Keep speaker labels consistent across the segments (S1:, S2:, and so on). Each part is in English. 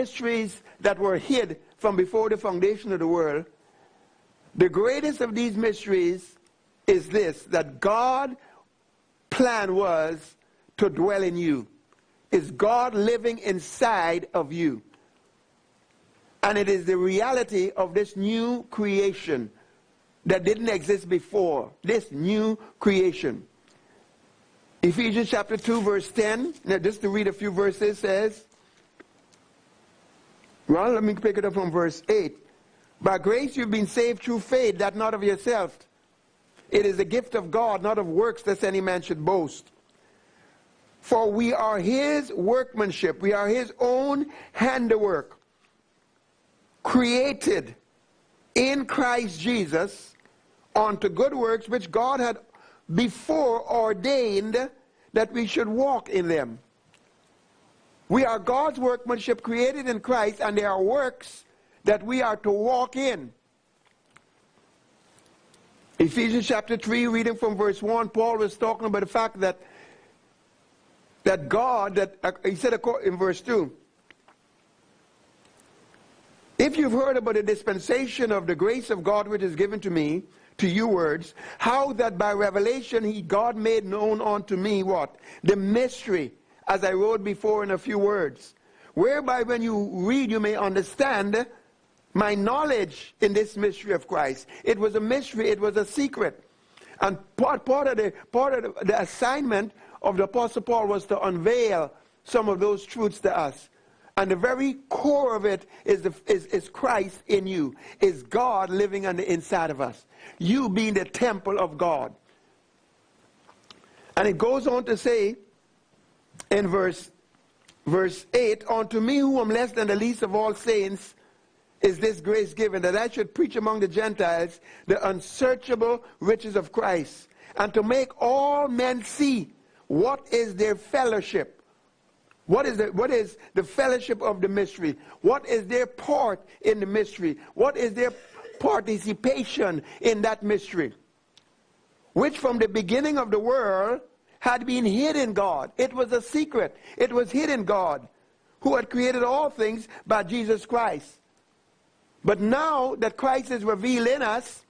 S1: mysteries that were hid from before the foundation of the world, the greatest of these mysteries is this that God's plan was to dwell in you. Is God living inside of you? And it is the reality of this new creation that didn't exist before. This new creation. Ephesians chapter 2, verse 10. Now, just to read a few verses, says, well, let me pick it up from verse 8. By grace you've been saved through faith, that not of yourself. It is a gift of God, not of works, that any man should boast. For we are his workmanship, we are his own handiwork, created in Christ Jesus unto good works which God had before ordained that we should walk in them. We are God's workmanship created in Christ, and there are works that we are to walk in. Ephesians chapter 3, reading from verse 1, Paul was talking about the fact that that God, that uh, he said in verse 2, if you've heard about the dispensation of the grace of God which is given to me, to you words, how that by revelation he God made known unto me what? The mystery, as I wrote before in a few words, whereby when you read you may understand my knowledge in this mystery of Christ. It was a mystery, it was a secret. And part, part of, the, part of the, assignment of the Apostle Paul was to unveil some of those truths to us. And the very core of it is, the, is, is Christ in you, is God living on the inside of us. You being the temple of God. And it goes on to say in verse, verse 8, Unto me who am less than the least of all saints is this grace given, that I should preach among the Gentiles the unsearchable riches of Christ, and to make all men see what is their fellowship? What is, the, what is the fellowship of the mystery? What is their part in the mystery? What is their participation in that mystery? Which from the beginning of the world had been hidden God. It was a secret. It was hidden God who had created all things by Jesus Christ. But now that Christ is revealed in us,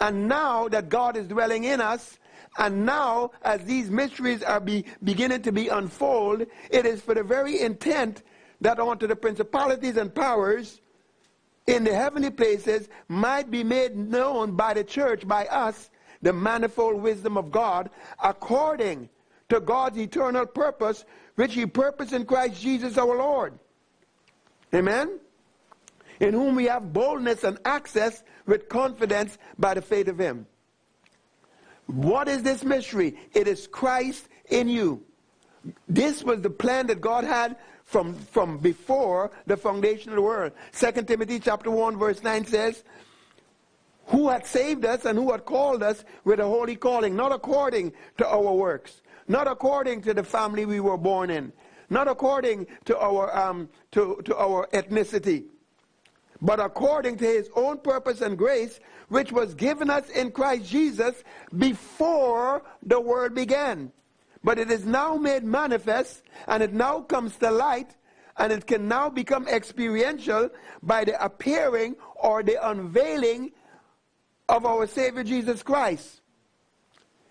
S1: and now that God is dwelling in us, and now, as these mysteries are be, beginning to be unfolded, it is for the very intent that unto the principalities and powers in the heavenly places might be made known by the church, by us, the manifold wisdom of God, according to God's eternal purpose, which he purposed in Christ Jesus our Lord. Amen? In whom we have boldness and access with confidence by the faith of him. What is this mystery? It is Christ in you. This was the plan that God had from, from before the foundation of the world. 2 Timothy chapter 1 verse 9 says, who had saved us and who had called us with a holy calling, not according to our works, not according to the family we were born in, not according to our, um, to, to our ethnicity, but according to his own purpose and grace, which was given us in Christ Jesus before the world began. But it is now made manifest, and it now comes to light, and it can now become experiential by the appearing or the unveiling of our Savior Jesus Christ.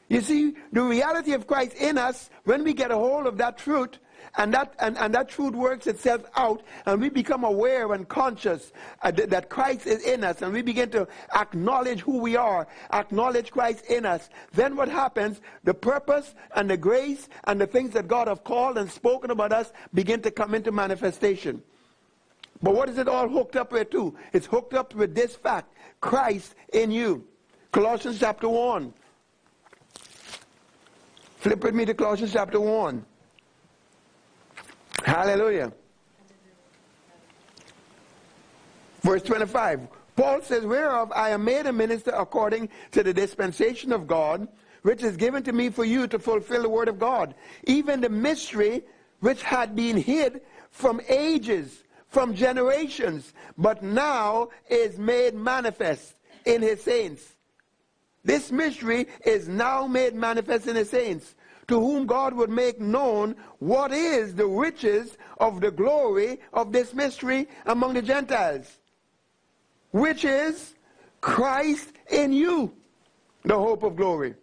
S1: You see, the reality of Christ in us, when we get a hold of that truth, and that, and, and that truth works itself out, and we become aware and conscious uh, th- that Christ is in us, and we begin to acknowledge who we are, acknowledge Christ in us. Then what happens? The purpose and the grace and the things that God have called and spoken about us begin to come into manifestation. But what is it all hooked up with too? It's hooked up with this fact Christ in you. Colossians chapter 1. Flip with me to Colossians chapter 1. Hallelujah. Verse 25. Paul says, Whereof I am made a minister according to the dispensation of God, which is given to me for you to fulfill the word of God, even the mystery which had been hid from ages, from generations, but now is made manifest in his saints. This mystery is now made manifest in the saints to whom God would make known what is the riches of the glory of this mystery among the Gentiles, which is Christ in you, the hope of glory.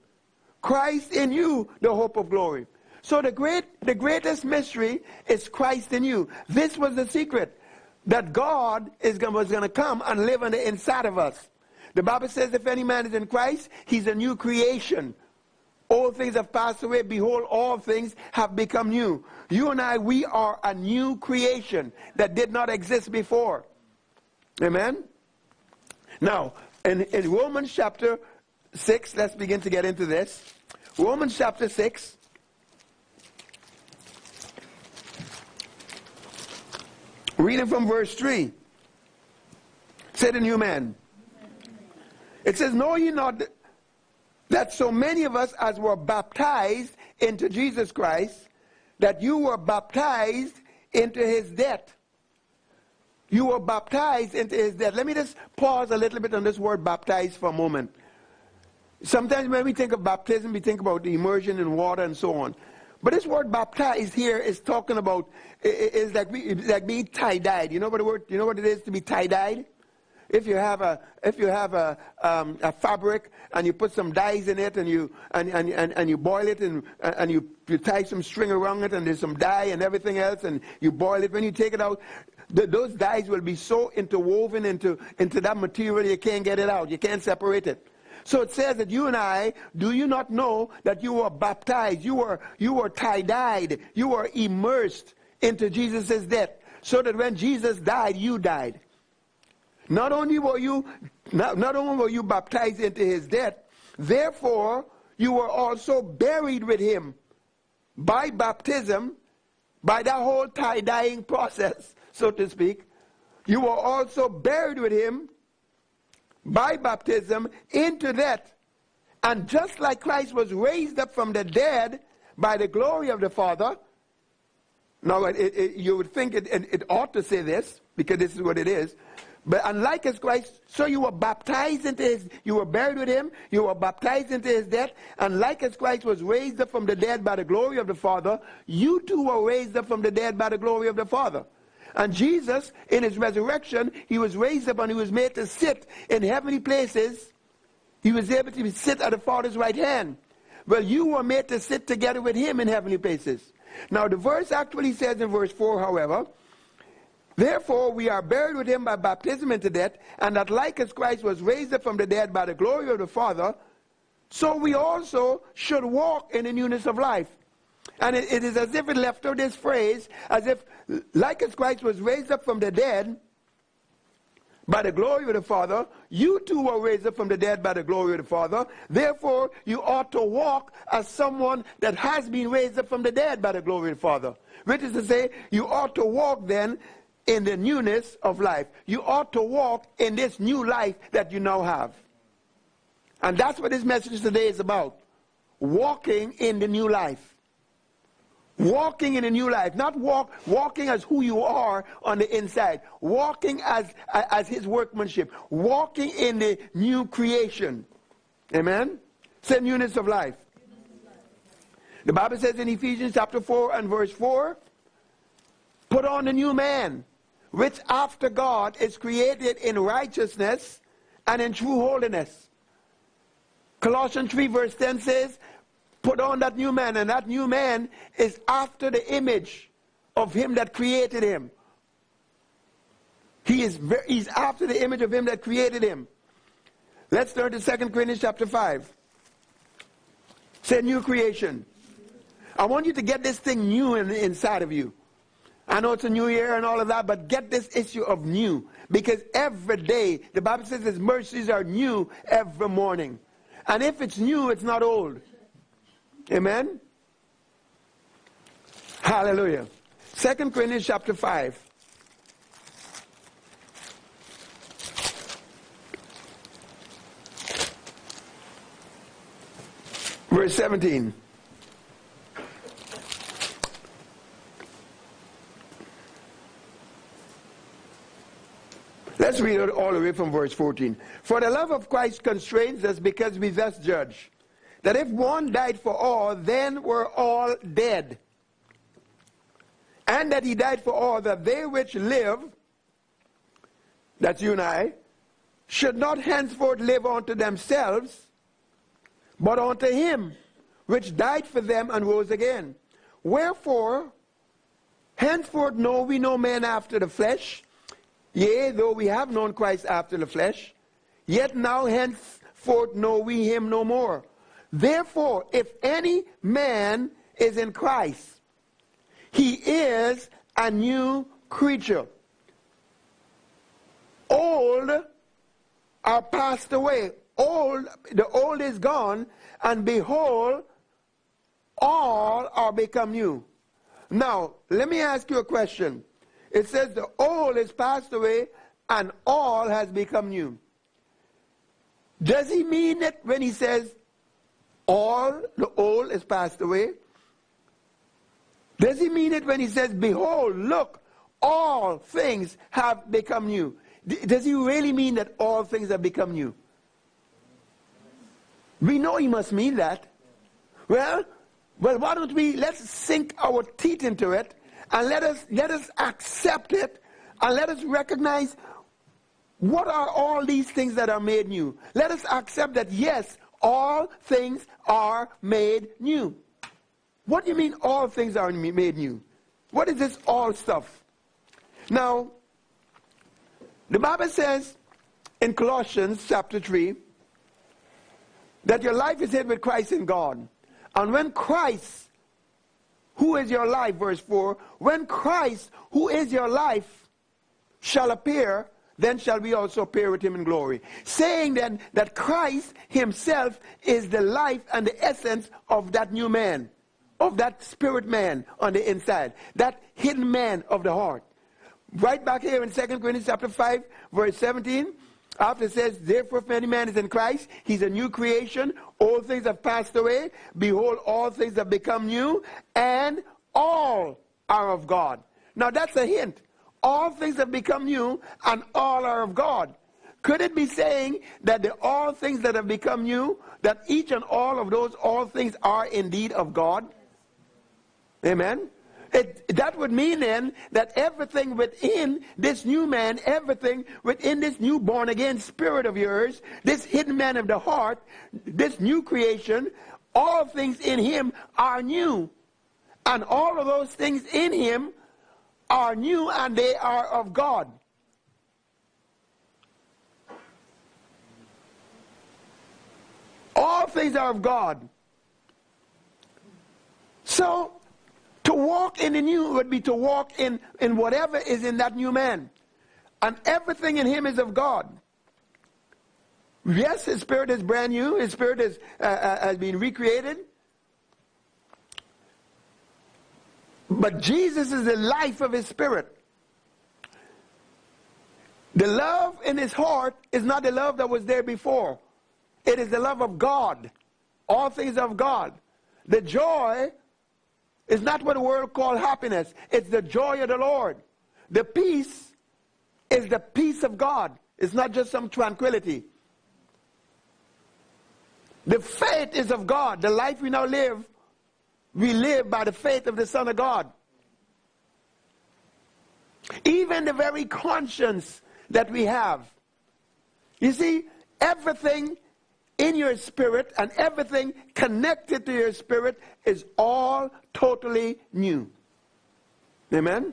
S1: Christ in you, the hope of glory. So the great, the greatest mystery is Christ in you. This was the secret that God is going, was going to come and live on the inside of us. The Bible says, if any man is in Christ, he's a new creation. All things have passed away. Behold, all things have become new. You and I, we are a new creation that did not exist before. Amen? Now, in, in Romans chapter 6, let's begin to get into this. Romans chapter 6. Reading from verse 3. Said a new man. It says, Know ye not that so many of us as were baptized into Jesus Christ, that you were baptized into his death. You were baptized into his death. Let me just pause a little bit on this word baptized for a moment. Sometimes when we think of baptism, we think about the immersion in water and so on. But this word baptized here is talking about is like like being tie-dyed. You know what the word? You know what it is to be tie-dyed? If you have a if you have a um, a fabric and you put some dyes in it and you and, and, and, and you boil it and and you, you tie some string around it and there's some dye and everything else and you boil it. When you take it out the, those dyes will be so interwoven into into that material you can't get it out. You can't separate it. So it says that you and I, do you not know that you were baptized, you were, you were tie-dyed, you were immersed into Jesus' death, so that when Jesus died, you died. Not only were you, not, not only were you baptized into his death, therefore you were also buried with him by baptism, by that whole tie-dyeing process, so to speak. You were also buried with him by baptism into death. And just like Christ was raised up from the dead by the glory of the Father, now it, it, you would think it, it ought to say this, because this is what it is. But unlike as Christ, so you were baptized into his, you were buried with him, you were baptized into his death, and like as Christ was raised up from the dead by the glory of the Father, you too were raised up from the dead by the glory of the Father. And Jesus, in his resurrection, he was raised up and he was made to sit in heavenly places. He was able to sit at the Father's right hand. Well, you were made to sit together with him in heavenly places. Now, the verse actually says in verse 4, however, Therefore, we are buried with him by baptism into death, and that like as Christ was raised up from the dead by the glory of the Father, so we also should walk in the newness of life. And it, it is as if it left out this phrase, as if, like as Christ was raised up from the dead by the glory of the Father, you too were raised up from the dead by the glory of the Father. Therefore, you ought to walk as someone that has been raised up from the dead by the glory of the Father. Which is to say, you ought to walk then in the newness of life. You ought to walk in this new life that you now have. And that's what this message today is about. Walking in the new life. Walking in a new life, not walk, walking as who you are on the inside, walking as, as his workmanship, walking in the new creation. Amen? Say newness of life. The Bible says in Ephesians chapter 4 and verse 4, put on the new man, which after God is created in righteousness and in true holiness. Colossians 3 verse 10 says, put on that new man, and that new man is after the image of him that created him. He is very, he's after the image of him that created him. Let's turn to 2 Corinthians chapter 5. Say new creation. I want you to get this thing new in, inside of you. I know it's a new year and all of that, but get this issue of new. Because every day, the Bible says his mercies are new every morning. And if it's new, it's not old. Amen? Hallelujah. Second Corinthians chapter 5. Verse 17. Let's read it all the way from verse 14. For the love of Christ constrains us because we thus judge that if one died for all, then we're all dead. and that he died for all, that they which live, that's you and I, should not henceforth live unto themselves, but unto him which died for them and rose again. Wherefore, henceforth know we no man after the flesh, yea, though we have known Christ after the flesh, yet now henceforth know we him no more. Therefore, if any man is in Christ, he is a new creature. Old are passed away. Old, the old is gone, and behold, all are become new. Now, let me ask you a question. It says the old is passed away and all has become new. Does he mean it when he says all the old is passed away? Does he mean it when he says, Behold, look, all things have become new? D- does he really mean that all things have become new? We know he must mean that. Well, well, why don't we let's sink our teeth into it and let us let us accept it and let us recognize what are all these things that are made new. Let us accept that yes, all things are made new. What do you mean all things are made new? What is this all stuff? Now, the Bible says in Colossians chapter 3 that your life is hid with Christ in God. And when Christ, who is your life, verse 4, when Christ, who is your life, shall appear, then shall we also appear with him in glory. Saying then that Christ himself is the life and the essence of that new man of that spirit man on the inside, that hidden man of the heart. Right back here in 2 Corinthians chapter 5, verse 17, after says, Therefore, if any man is in Christ, he's a new creation. All things have passed away. Behold, all things have become new, and all are of God. Now, that's a hint. All things have become new, and all are of God. Could it be saying that the all things that have become new, that each and all of those all things are indeed of God? Amen? It, that would mean then that everything within this new man, everything within this new born again spirit of yours, this hidden man of the heart, this new creation, all things in him are new. And all of those things in him are new and they are of God. All things are of God. So, to walk in the new would be to walk in, in whatever is in that new man. And everything in him is of God. Yes, his spirit is brand new. His spirit is, uh, uh, has been recreated. But Jesus is the life of his spirit. The love in his heart is not the love that was there before. It is the love of God. All things of God. The joy it's not what the world calls happiness. It's the joy of the Lord. The peace is the peace of God. It's not just some tranquility. The faith is of God. The life we now live, we live by the faith of the Son of God. Even the very conscience that we have. You see, everything in your spirit and everything connected to your spirit is all totally new. Amen?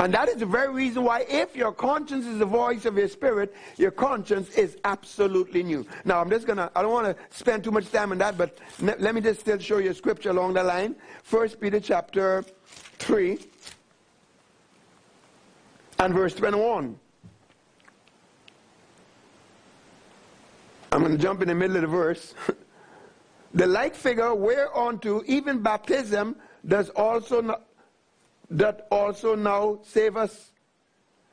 S1: And that is the very reason why, if your conscience is the voice of your spirit, your conscience is absolutely new. Now, I'm just going to, I don't want to spend too much time on that, but let me just still show you a scripture along the line. First Peter chapter 3 and verse 21. I'm going to jump in the middle of the verse. the like figure whereunto even baptism does also not, that also now save us,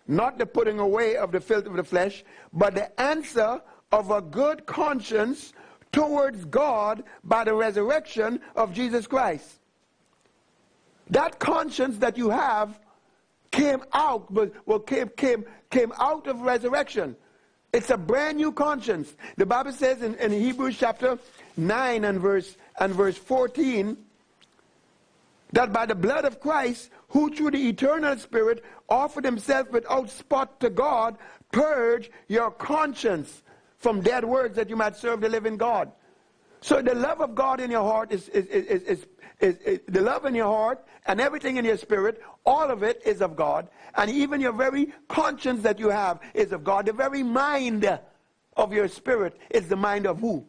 S1: not the putting away of the filth of the flesh, but the answer of a good conscience towards God by the resurrection of Jesus Christ. That conscience that you have came out, well, came, came, came out of resurrection. It's a brand new conscience. The Bible says in, in Hebrews chapter 9 and verse, and verse 14 that by the blood of Christ, who through the eternal Spirit offered himself without spot to God, purge your conscience from dead words that you might serve the living God. So the love of God in your heart is, is, is, is, is, the love in your heart and everything in your spirit, all of it is of God. And even your very conscience that you have is of God. The very mind of your spirit is the mind of who?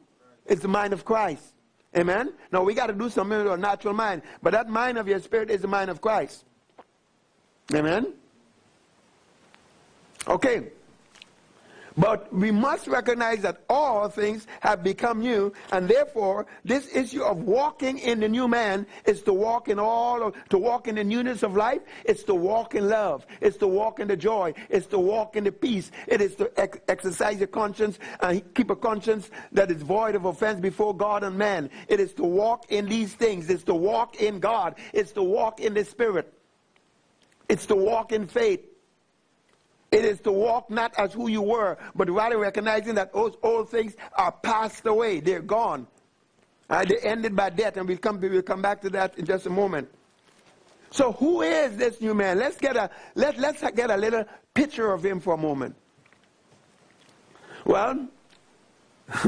S1: It's the mind of Christ. Amen? Now we got to do something with our natural mind. But that mind of your spirit is the mind of Christ. Amen? Okay. But we must recognize that all things have become new, and therefore, this issue of walking in the new man is to walk in all of, to walk in the newness of life. It's to walk in love. It's to walk in the joy. It's to walk in the peace. It is to ex- exercise your conscience and keep a conscience that is void of offense before God and man. It is to walk in these things. It's to walk in God. It's to walk in the Spirit. It's to walk in faith. It is to walk not as who you were, but rather recognizing that those old things are passed away. They're gone. Uh, they ended by death, and we'll come, we'll come back to that in just a moment. So who is this new man? Let's get a, let, let's get a little picture of him for a moment. Well,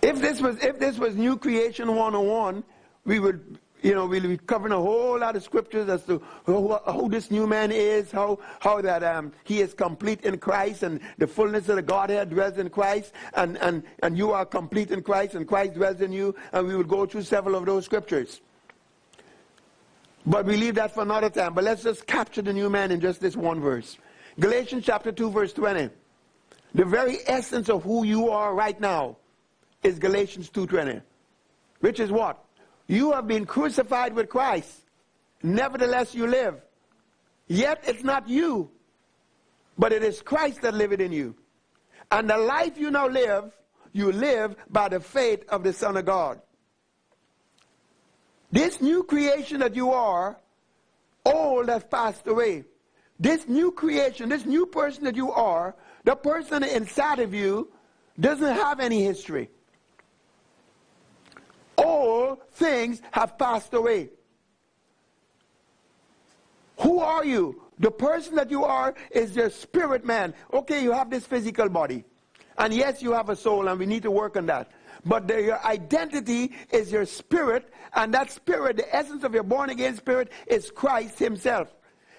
S1: if this was if this was new creation 101, we would you know, we'll be covering a whole lot of scriptures as to who, who this new man is, how, how that um, he is complete in Christ and the fullness of the Godhead dwells in Christ and, and, and you are complete in Christ and Christ dwells in you. And we will go through several of those scriptures. But we leave that for another time. But let's just capture the new man in just this one verse. Galatians chapter 2 verse 20. The very essence of who you are right now is Galatians 2.20. Which is what? You have been crucified with Christ. Nevertheless, you live. Yet it's not you, but it is Christ that liveth in you. And the life you now live, you live by the faith of the Son of God. This new creation that you are, old has passed away. This new creation, this new person that you are, the person inside of you doesn't have any history all things have passed away. Who are you? The person that you are is your spirit man. Okay, you have this physical body. And yes, you have a soul, and we need to work on that. But the, your identity is your spirit, and that spirit, the essence of your born again spirit, is Christ Himself.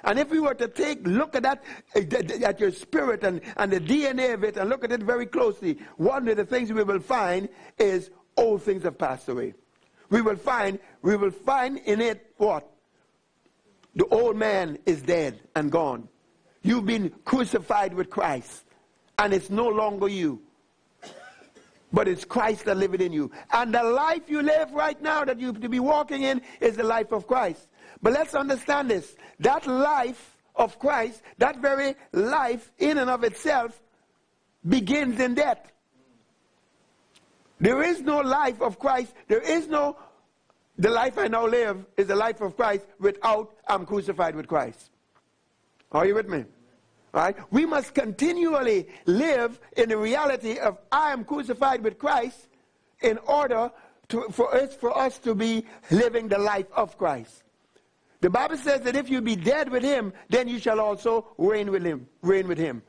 S1: And if we were to take look at that, eh, at your spirit and, and the DNA of it, and look at it very closely, one of the things we will find is all things have passed away. We will find, we will find in it what? The old man is dead and gone. You've been crucified with Christ. And it's no longer you. But it's Christ that lives in you. And the life you live right now that you to be walking in is the life of Christ. But let's understand this. That life of Christ, that very life in and of itself, begins in death. There is no life of Christ. There is no, the life I now live is the life of Christ without I'm crucified with Christ. Are you with me? Right? We must continually live in the reality of I am crucified with Christ in order to, for, us, for us to be living the life of Christ. The Bible says that if you be dead with him, then you shall also reign with him. Reign with him.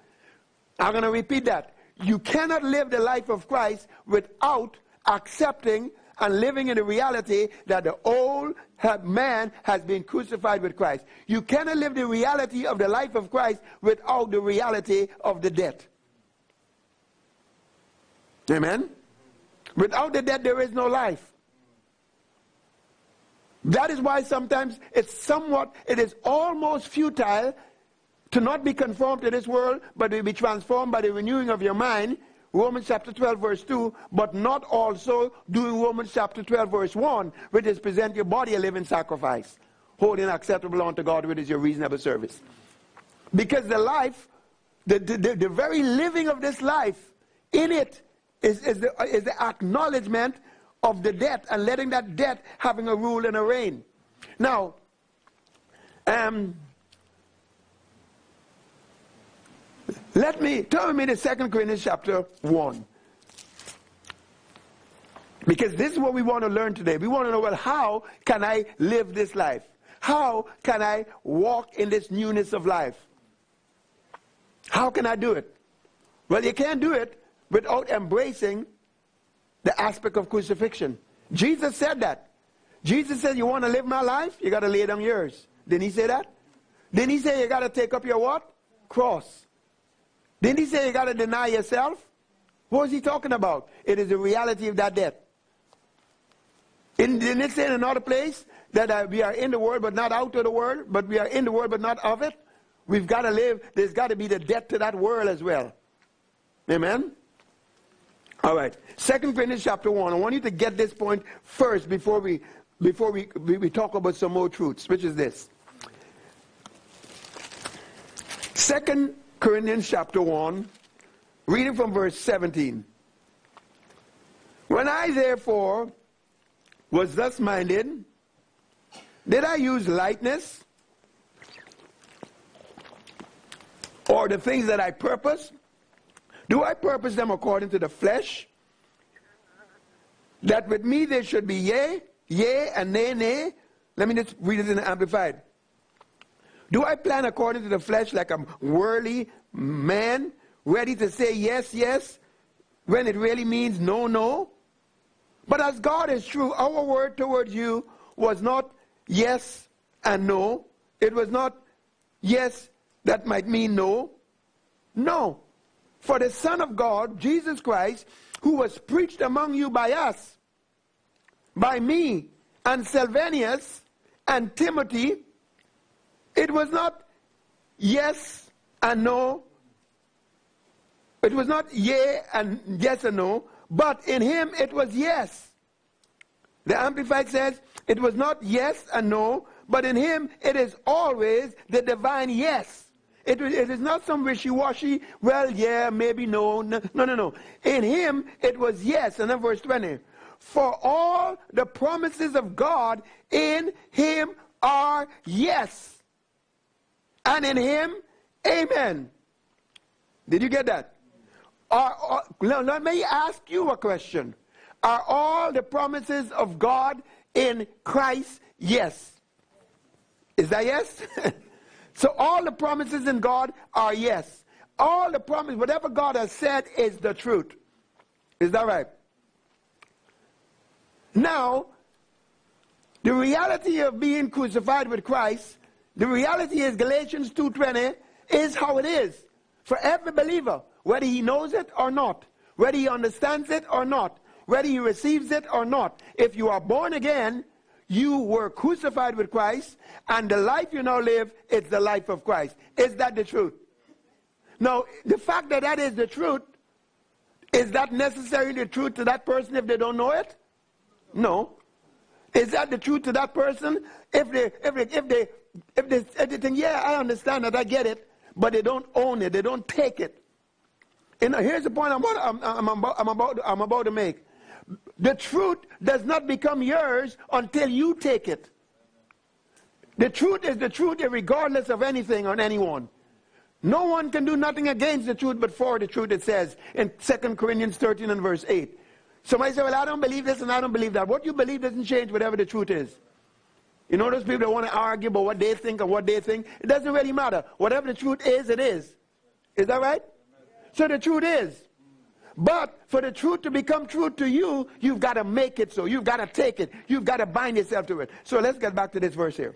S1: I'm going to repeat that. You cannot live the life of Christ without accepting and living in the reality that the old man has been crucified with Christ. You cannot live the reality of the life of Christ without the reality of the death. Amen? Without the death, there is no life. That is why sometimes it's somewhat, it is almost futile to not be conformed to this world, but to be transformed by the renewing of your mind. Romans chapter 12, verse 2, but not also doing Romans chapter 12, verse 1, which is present your body a living sacrifice, holy and acceptable unto God, which is your reasonable service. Because the life, the, the, the very living of this life, in it is, is, the, is the acknowledgement of the death and letting that death having a rule and a reign. Now, um, Let me turn me to 2 Corinthians chapter 1. Because this is what we want to learn today. We want to know, well, how can I live this life? How can I walk in this newness of life? How can I do it? Well, you can't do it without embracing the aspect of crucifixion. Jesus said that. Jesus said, You want to live my life? You got to lay down yours. Didn't he say that? Didn't he say you got to take up your what? Cross. Didn't he say you got to deny yourself? What was he talking about? It is the reality of that death. In, didn't it say in another place that uh, we are in the world but not out of the world, but we are in the world but not of it? We've got to live, there's got to be the death to that world as well. Amen? All right. Second Corinthians chapter 1. I want you to get this point first before we before we, we, we talk about some more truths, which is this. Second Corinthians chapter 1, reading from verse 17. When I therefore was thus minded, did I use lightness or the things that I purpose? Do I purpose them according to the flesh? That with me there should be yea, yea, and nay, nay. Let me just read it in the Amplified. Do I plan according to the flesh like a worldly man, ready to say yes, yes, when it really means no, no? But as God is true, our word towards you was not yes and no. It was not yes that might mean no. No. For the Son of God, Jesus Christ, who was preached among you by us, by me, and Silvanus, and Timothy, it was not yes and no. It was not yea and yes and no, but in him it was yes. The Amplified says it was not yes and no, but in him it is always the divine yes. It, it is not some wishy-washy, well, yeah, maybe no, no, no, no. In him, it was yes. And then verse 20. For all the promises of God in him are yes. And in him, amen. Did you get that? Are, are, let me ask you a question. Are all the promises of God in Christ yes? Is that yes? So all the promises in God are yes. All the promises, whatever God has said is the truth. Is that right? Now, the reality of being crucified with Christ, the reality is Galatians 2.20 is how it is for every believer, whether he knows it or not, whether he understands it or not, whether he receives it or not. If you are born again, you were crucified with Christ, and the life you now live is the life of Christ. Is that the truth? Now, the fact that that is the truth, is that necessarily the truth to that person if they don't know it? No. Is that the truth to that person if they if they if they if they, if they think, yeah, I understand that, I get it, but they don't own it, they don't take it. And here's the point I'm, I'm, I'm, about, I'm, about, I'm about to make. The truth does not become yours until you take it. The truth is the truth regardless of anything or anyone. No one can do nothing against the truth but for the truth, it says in 2 Corinthians 13 and verse 8. Somebody say, well, I don't believe this and I don't believe that. What you believe doesn't change whatever the truth is. You know those people that want to argue about what they think and what they think? It doesn't really matter. Whatever the truth is, it is. Is that right? So the truth is. But for the truth to become true to you, you've got to make it so. You've got to take it. You've got to bind yourself to it. So let's get back to this verse here.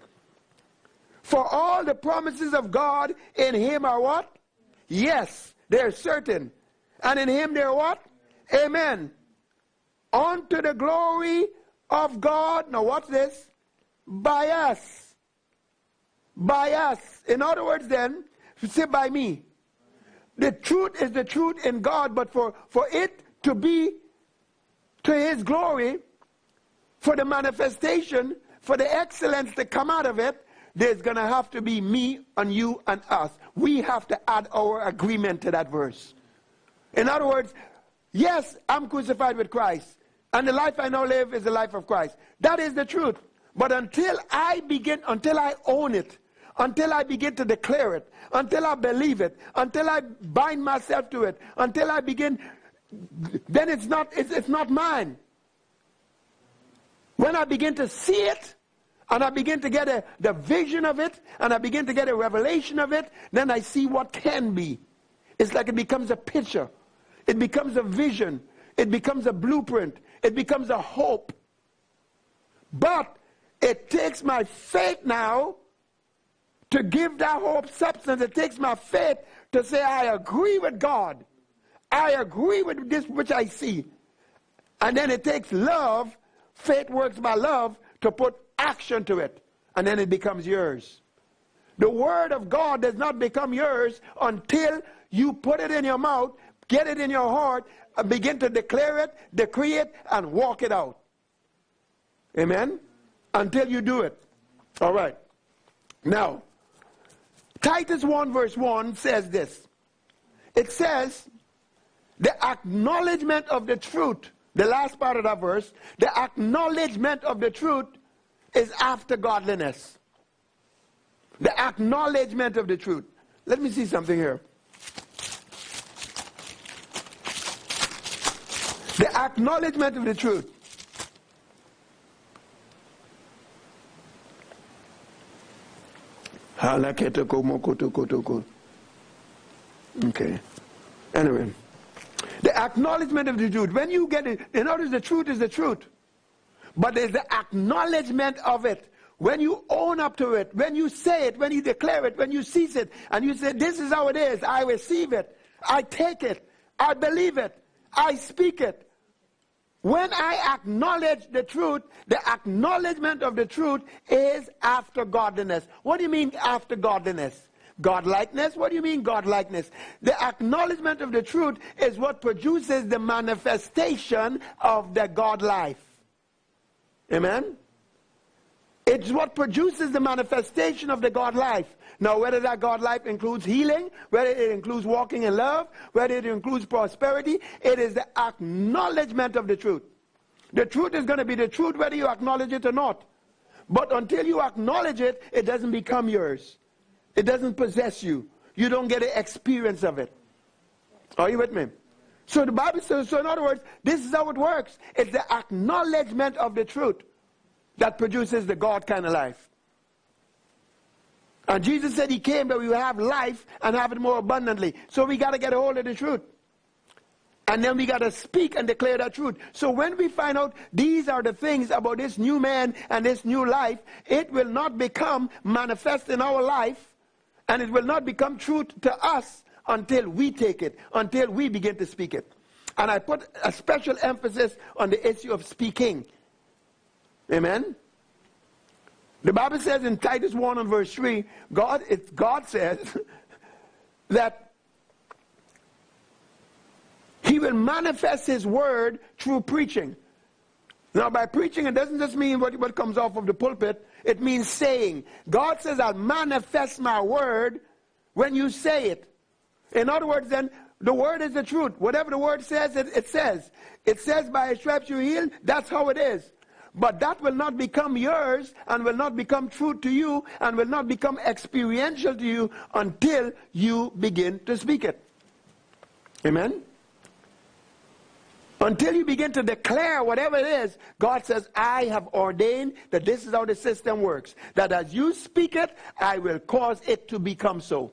S1: For all the promises of God in him are what? Yes, they're certain. And in him they're what? Amen. Unto the glory of God. Now watch this. By us. By us. In other words then, say by me. The truth is the truth in God, but for, for it to be to His glory, for the manifestation, for the excellence to come out of it, there's going to have to be me and you and us. We have to add our agreement to that verse. In other words, yes, I'm crucified with Christ, and the life I now live is the life of Christ. That is the truth. But until I begin, until I own it, until I begin to declare it, until I believe it, until I bind myself to it, until I begin, then it's not, it's, it's not mine. When I begin to see it, and I begin to get a, the vision of it, and I begin to get a revelation of it, then I see what can be. It's like it becomes a picture. It becomes a vision. It becomes a blueprint. It becomes a hope. But it takes my faith now to give that hope substance. It takes my faith to say, I agree with God. I agree with this which I see. And then it takes love, faith works by love, to put action to it. And then it becomes yours. The word of God does not become yours until you put it in your mouth, get it in your heart, and begin to declare it, decree it, and walk it out. Amen? Until you do it. All right. Now, Titus 1 verse 1 says this. It says, the acknowledgement of the truth, the last part of that verse, the acknowledgement of the truth is after godliness. The acknowledgement of the truth. Let me see something here. The acknowledgement of the truth. Okay. Anyway. The acknowledgement of the truth. When you get it, in other words, the truth is the truth. But there's the acknowledgement of it. When you own up to it, when you say it, when you declare it, when you seize it, and you say, This is how it is, I receive it, I take it, I believe it, I speak it. When I acknowledge the truth, the acknowledgement of the truth is after godliness. What do you mean after godliness? Godlikeness? What do you mean godlikeness? The acknowledgement of the truth is what produces the manifestation of the God life. Amen? It's what produces the manifestation of the God life. Now, whether that God life includes healing, whether it includes walking in love, whether it includes prosperity, it is the acknowledgement of the truth. The truth is going to be the truth whether you acknowledge it or not. But until you acknowledge it, it doesn't become yours. It doesn't possess you. You don't get an experience of it. Are you with me? So the Bible says, so in other words, this is how it works. It's the acknowledgement of the truth that produces the God kind of life. And Jesus said he came that we would have life and have it more abundantly. So we got to get a hold of the truth. And then we got to speak and declare that truth. So when we find out these are the things about this new man and this new life, it will not become manifest in our life and it will not become truth to us until we take it, until we begin to speak it. And I put a special emphasis on the issue of speaking. Amen? The Bible says in Titus 1 and verse 3, God, it, God says that He will manifest His word through preaching. Now, by preaching, it doesn't just mean what, what comes off of the pulpit, it means saying. God says, I'll manifest my word when you say it. In other words, then, the word is the truth. Whatever the word says, it, it says. It says, by stripes you healed. That's how it is. But that will not become yours and will not become true to you and will not become experiential to you until you begin to speak it. Amen? Until you begin to declare whatever it is, God says, I have ordained that this is how the system works. That as you speak it, I will cause it to become so.